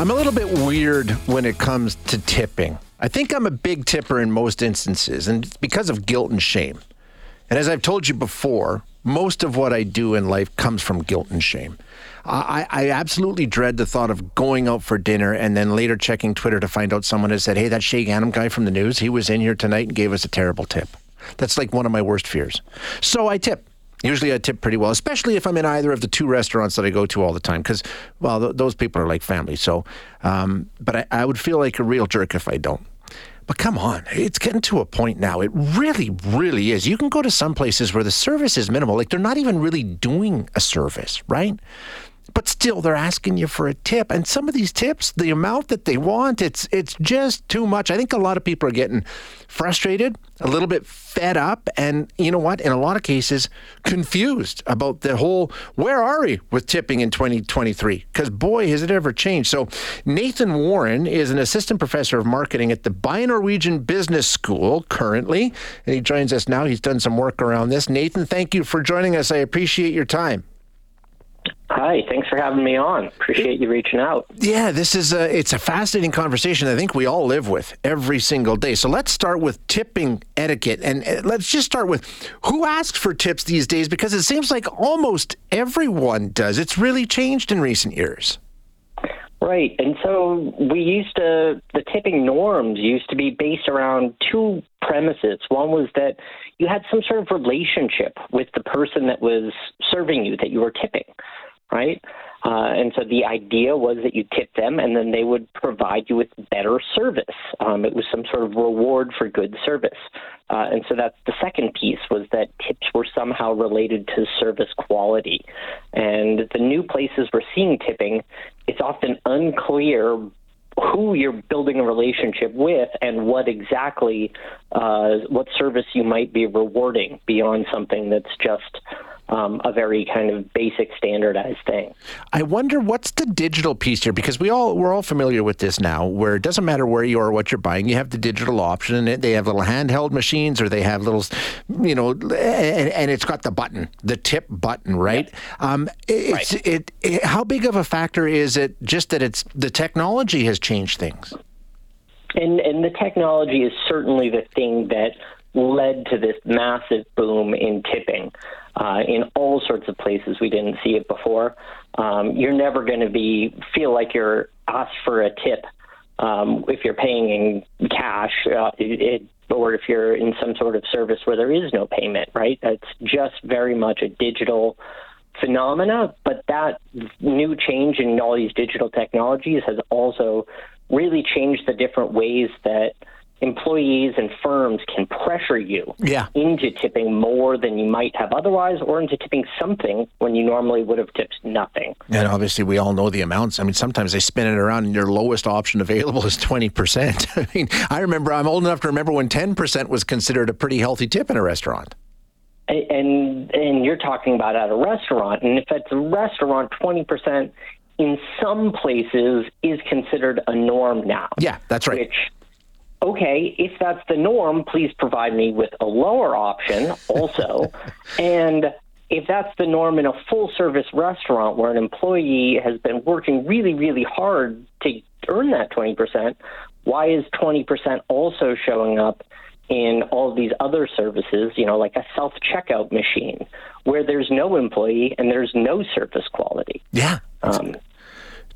I'm a little bit weird when it comes to tipping. I think I'm a big tipper in most instances, and it's because of guilt and shame. And as I've told you before, most of what I do in life comes from guilt and shame. I, I absolutely dread the thought of going out for dinner and then later checking Twitter to find out someone has said, Hey, that Shay Ghanem guy from the news, he was in here tonight and gave us a terrible tip. That's like one of my worst fears. So I tip. Usually I tip pretty well, especially if I'm in either of the two restaurants that I go to all the time, because, well, th- those people are like family. So, um, but I, I would feel like a real jerk if I don't. But come on, it's getting to a point now. It really, really is. You can go to some places where the service is minimal. Like they're not even really doing a service, right? But still they're asking you for a tip. And some of these tips the amount that they want it's it's just too much. I think a lot of people are getting frustrated a little bit fed up and you know what? In a lot of cases confused about the whole where are we with tipping in 2023 because boy has it ever changed. So nathan warren is an assistant professor of marketing at the BI Norwegian business school currently and he joins us now. He's done some work around this. Nathan thank you for joining us. I appreciate your time Hi, thanks for having me on. Appreciate you reaching out. Yeah, this is a it's a fascinating conversation I think we all live with every single day. So let's start with tipping etiquette and uh, let's just start with who asks for tips these days because it seems like almost everyone does. It's really changed in recent years. Right. And so we used to, the tipping norms used to be based around two premises. One was that you had some sort of relationship with the person that was serving you, that you were tipping right? Uh, and so the idea was that you tip them and then they would provide you with better service. Um, it was some sort of reward for good service. Uh, and so that's the second piece was that tips were somehow related to service quality. And the new places we're seeing tipping, it's often unclear who you're building a relationship with and what exactly uh, what service you might be rewarding beyond something that's just um, a very kind of basic standardized thing. I wonder what's the digital piece here because we all we're all familiar with this now, where it doesn't matter where you are, what you're buying, you have the digital option, and they have little handheld machines or they have little, you know, and, and it's got the button, the tip button, right? Um, it's right. It, it. How big of a factor is it? Just that it's the technology has changed things. And and the technology is certainly the thing that led to this massive boom in tipping uh, in all sorts of places we didn't see it before. Um, you're never going to be feel like you're asked for a tip um, if you're paying in cash, uh, it, or if you're in some sort of service where there is no payment. Right? That's just very much a digital phenomena. But that new change in all these digital technologies has also really changed the different ways that employees and firms can pressure you yeah. into tipping more than you might have otherwise or into tipping something when you normally would have tipped nothing. And obviously we all know the amounts. I mean sometimes they spin it around and your lowest option available is 20%. I mean I remember I'm old enough to remember when 10% was considered a pretty healthy tip in a restaurant. And and you're talking about at a restaurant and if it's a restaurant 20% in some places is considered a norm now. Yeah, that's right. Which okay, if that's the norm, please provide me with a lower option also. and if that's the norm in a full service restaurant where an employee has been working really, really hard to earn that 20%, why is 20% also showing up in all these other services, you know, like a self checkout machine where there's no employee and there's no service quality? Yeah. Um,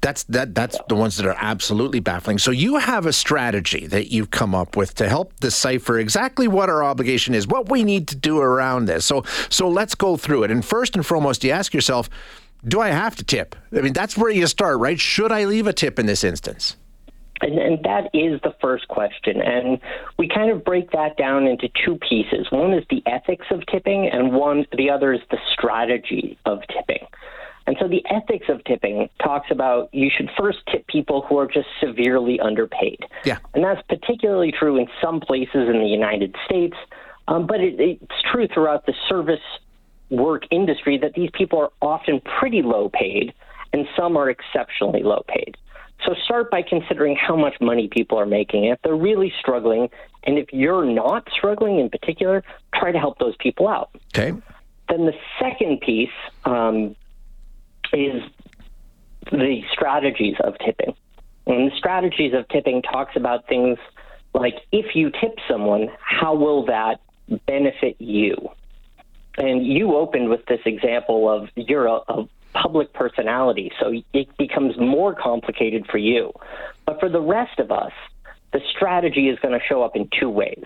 that's that that's the ones that are absolutely baffling. So you have a strategy that you've come up with to help decipher exactly what our obligation is, what we need to do around this. So so let's go through it. And first and foremost, you ask yourself, do I have to tip? I mean, that's where you start, right? Should I leave a tip in this instance? And, and, that is the first question. And we kind of break that down into two pieces. One is the ethics of tipping, and one the other is the strategy of tipping. And so the ethics of tipping talks about you should first tip people who are just severely underpaid. Yeah. And that's particularly true in some places in the United States, um, but it, it's true throughout the service work industry that these people are often pretty low paid and some are exceptionally low paid. So start by considering how much money people are making. If they're really struggling, and if you're not struggling in particular, try to help those people out. Okay. Then the second piece um, is the strategies of tipping. And the strategies of tipping talks about things like if you tip someone, how will that benefit you? And you opened with this example of you're a, a public personality, so it becomes more complicated for you. But for the rest of us, the strategy is going to show up in two ways.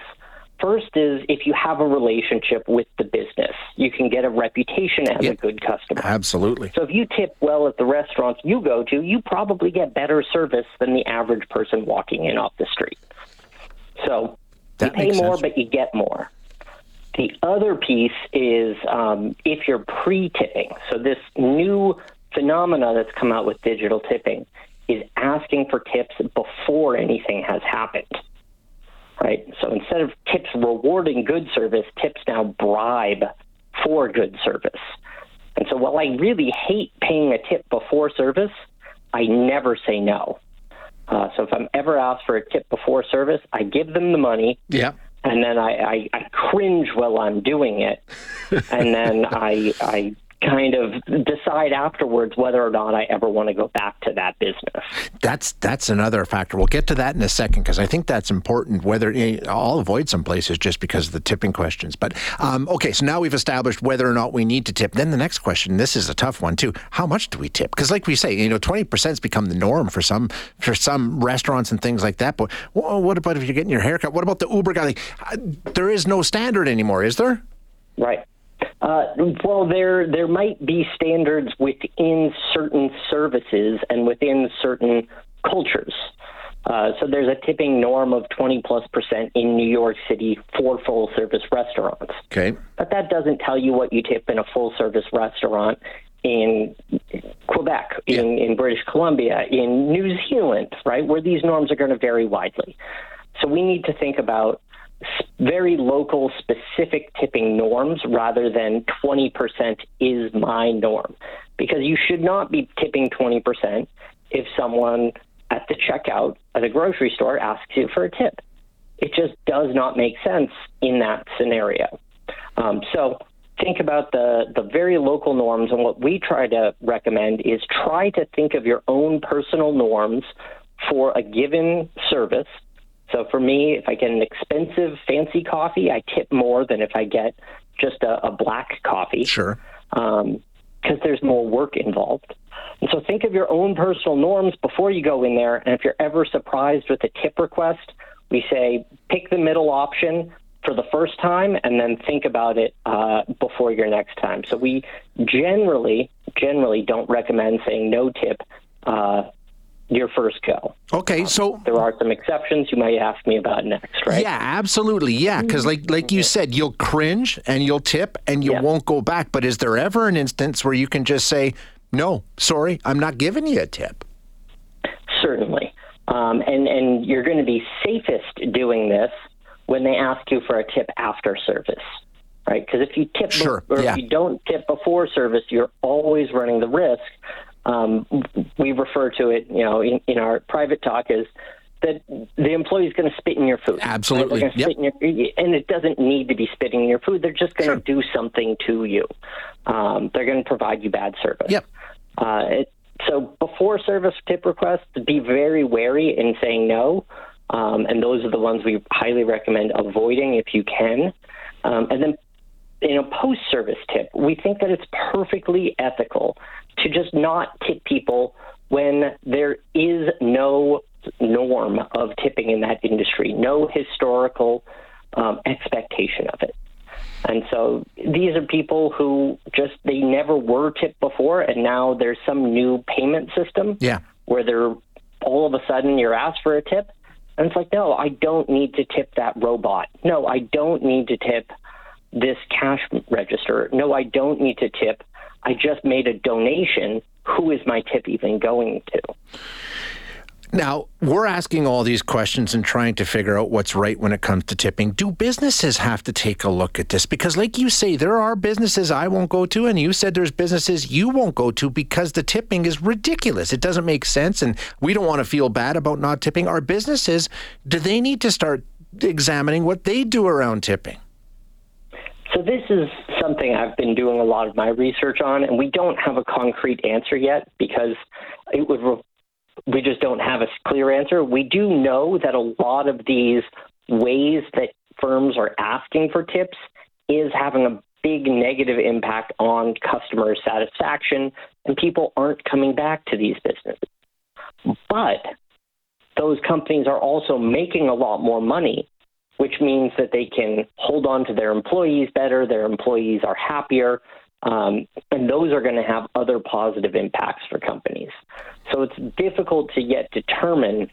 First is if you have a relationship with the business, you can get a reputation as a good customer. Absolutely. So if you tip well at the restaurants you go to, you probably get better service than the average person walking in off the street. So that you pay more, sense. but you get more. The other piece is um, if you're pre-tipping. So this new phenomena that's come out with digital tipping is asking for tips before anything has happened. Right? So instead of tips rewarding good service, tips now bribe for good service. And so while I really hate paying a tip before service, I never say no. Uh, so if I'm ever asked for a tip before service, I give them the money. Yeah. And then I, I, I cringe while I'm doing it, and then I I kind of decide afterwards whether or not I ever want to go back to that business. That's that's another factor. We'll get to that in a second because I think that's important. Whether I'll avoid some places just because of the tipping questions. But um, okay, so now we've established whether or not we need to tip. Then the next question, this is a tough one too. How much do we tip? Because like we say, you know, twenty percent has become the norm for some for some restaurants and things like that. But wh- what about if you're getting your haircut? What about the Uber guy? Like, there is no standard anymore, is there? Right. Uh, well, there there might be standards within certain services and within certain cultures. Uh, so there's a tipping norm of 20 plus percent in New York City for full service restaurants. Okay. But that doesn't tell you what you tip in a full service restaurant in Quebec, in, in British Columbia, in New Zealand, right, where these norms are going to vary widely. So we need to think about very local, specific tipping norms rather than 20% is my norm. Because you should not be tipping 20% if someone at the checkout at a grocery store asks you for a tip. It just does not make sense in that scenario. Um, so think about the, the very local norms, and what we try to recommend is try to think of your own personal norms for a given service. So for me, if I get an expensive, fancy coffee, I tip more than if I get just a, a black coffee Sure. because there's more work involved. And so think of your own personal norms before you go in there. And if you're ever surprised with a tip request, we say pick the middle option for the first time and then think about it uh, before your next time. So we generally, generally don't recommend saying no tip uh, your first go. Okay, so There are some exceptions you might ask me about next, right? Yeah, absolutely. Yeah, because like like you said, you'll cringe and you'll tip and you Yeah. won't go back. But is there ever an instance where you can just say, "No, sorry, I'm not giving you a tip"? Certainly. Um, and, and you're going to be safest doing this when they ask you for a tip after service, right? Because if you tip be- Sure, or yeah. if you don't tip before service, you're always running the risk. Um, we refer to it, you know, in, in our private talk as that the employee is going to spit in your food. Absolutely, They're yep. your, and it doesn't need to be spitting in your food. They're just going to do something to you. Um, they're going to provide you bad service. Yep. Uh, it, so before service tip requests, be very wary in saying no, um, and those are the ones we highly recommend avoiding if you can. Um, and then in a post service tip, we think that it's perfectly ethical to just not tip people when there is no norm of tipping in that industry, no historical um, expectation of it. And so these are people who just they never were tipped before, and now there's some new payment system Yeah. where they're all of a sudden you're asked for a tip, and it's like, no, I don't need to tip that robot. No, I don't need to tip this cash register. No, I don't need to tip. I just made a donation. Who is my tip even going to? Now, we're asking all these questions and trying to figure out what's right when it comes to tipping. Do businesses have to take a look at this? Because, like you say, there are businesses I won't go to, and you said there's businesses you won't go to because the tipping is ridiculous. It doesn't make sense, and we don't want to feel bad about not tipping. Our businesses, do they need to start examining what they do around tipping? So this is something I've been doing a lot of my research on, and we don't have a concrete answer yet because it would re- we just don't have a clear answer. We do know that a lot of these ways that firms are asking for tips is having a big negative impact on customer satisfaction, and people aren't coming back to these businesses. But those companies are also making a lot more money, which means that they can hold on to their employees better, their employees are happier, um, and those are going to have other positive impacts for companies. So it's difficult to yet determine,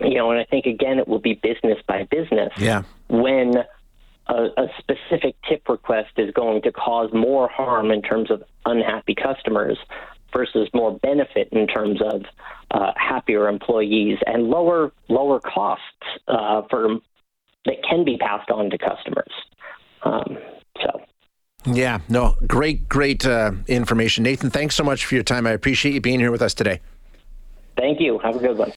you know, and I think again it will be business by business. Yeah. When a, a specific tip request is going to cause more harm in terms of unhappy customers versus more benefit in terms of uh, happier employees and lower lower costs uh, for that can be passed on to customers. Um, so. Yeah, no, great, great uh, information. Nathan, thanks so much for your time. I appreciate you being here with us today. Thank you. Have a good one.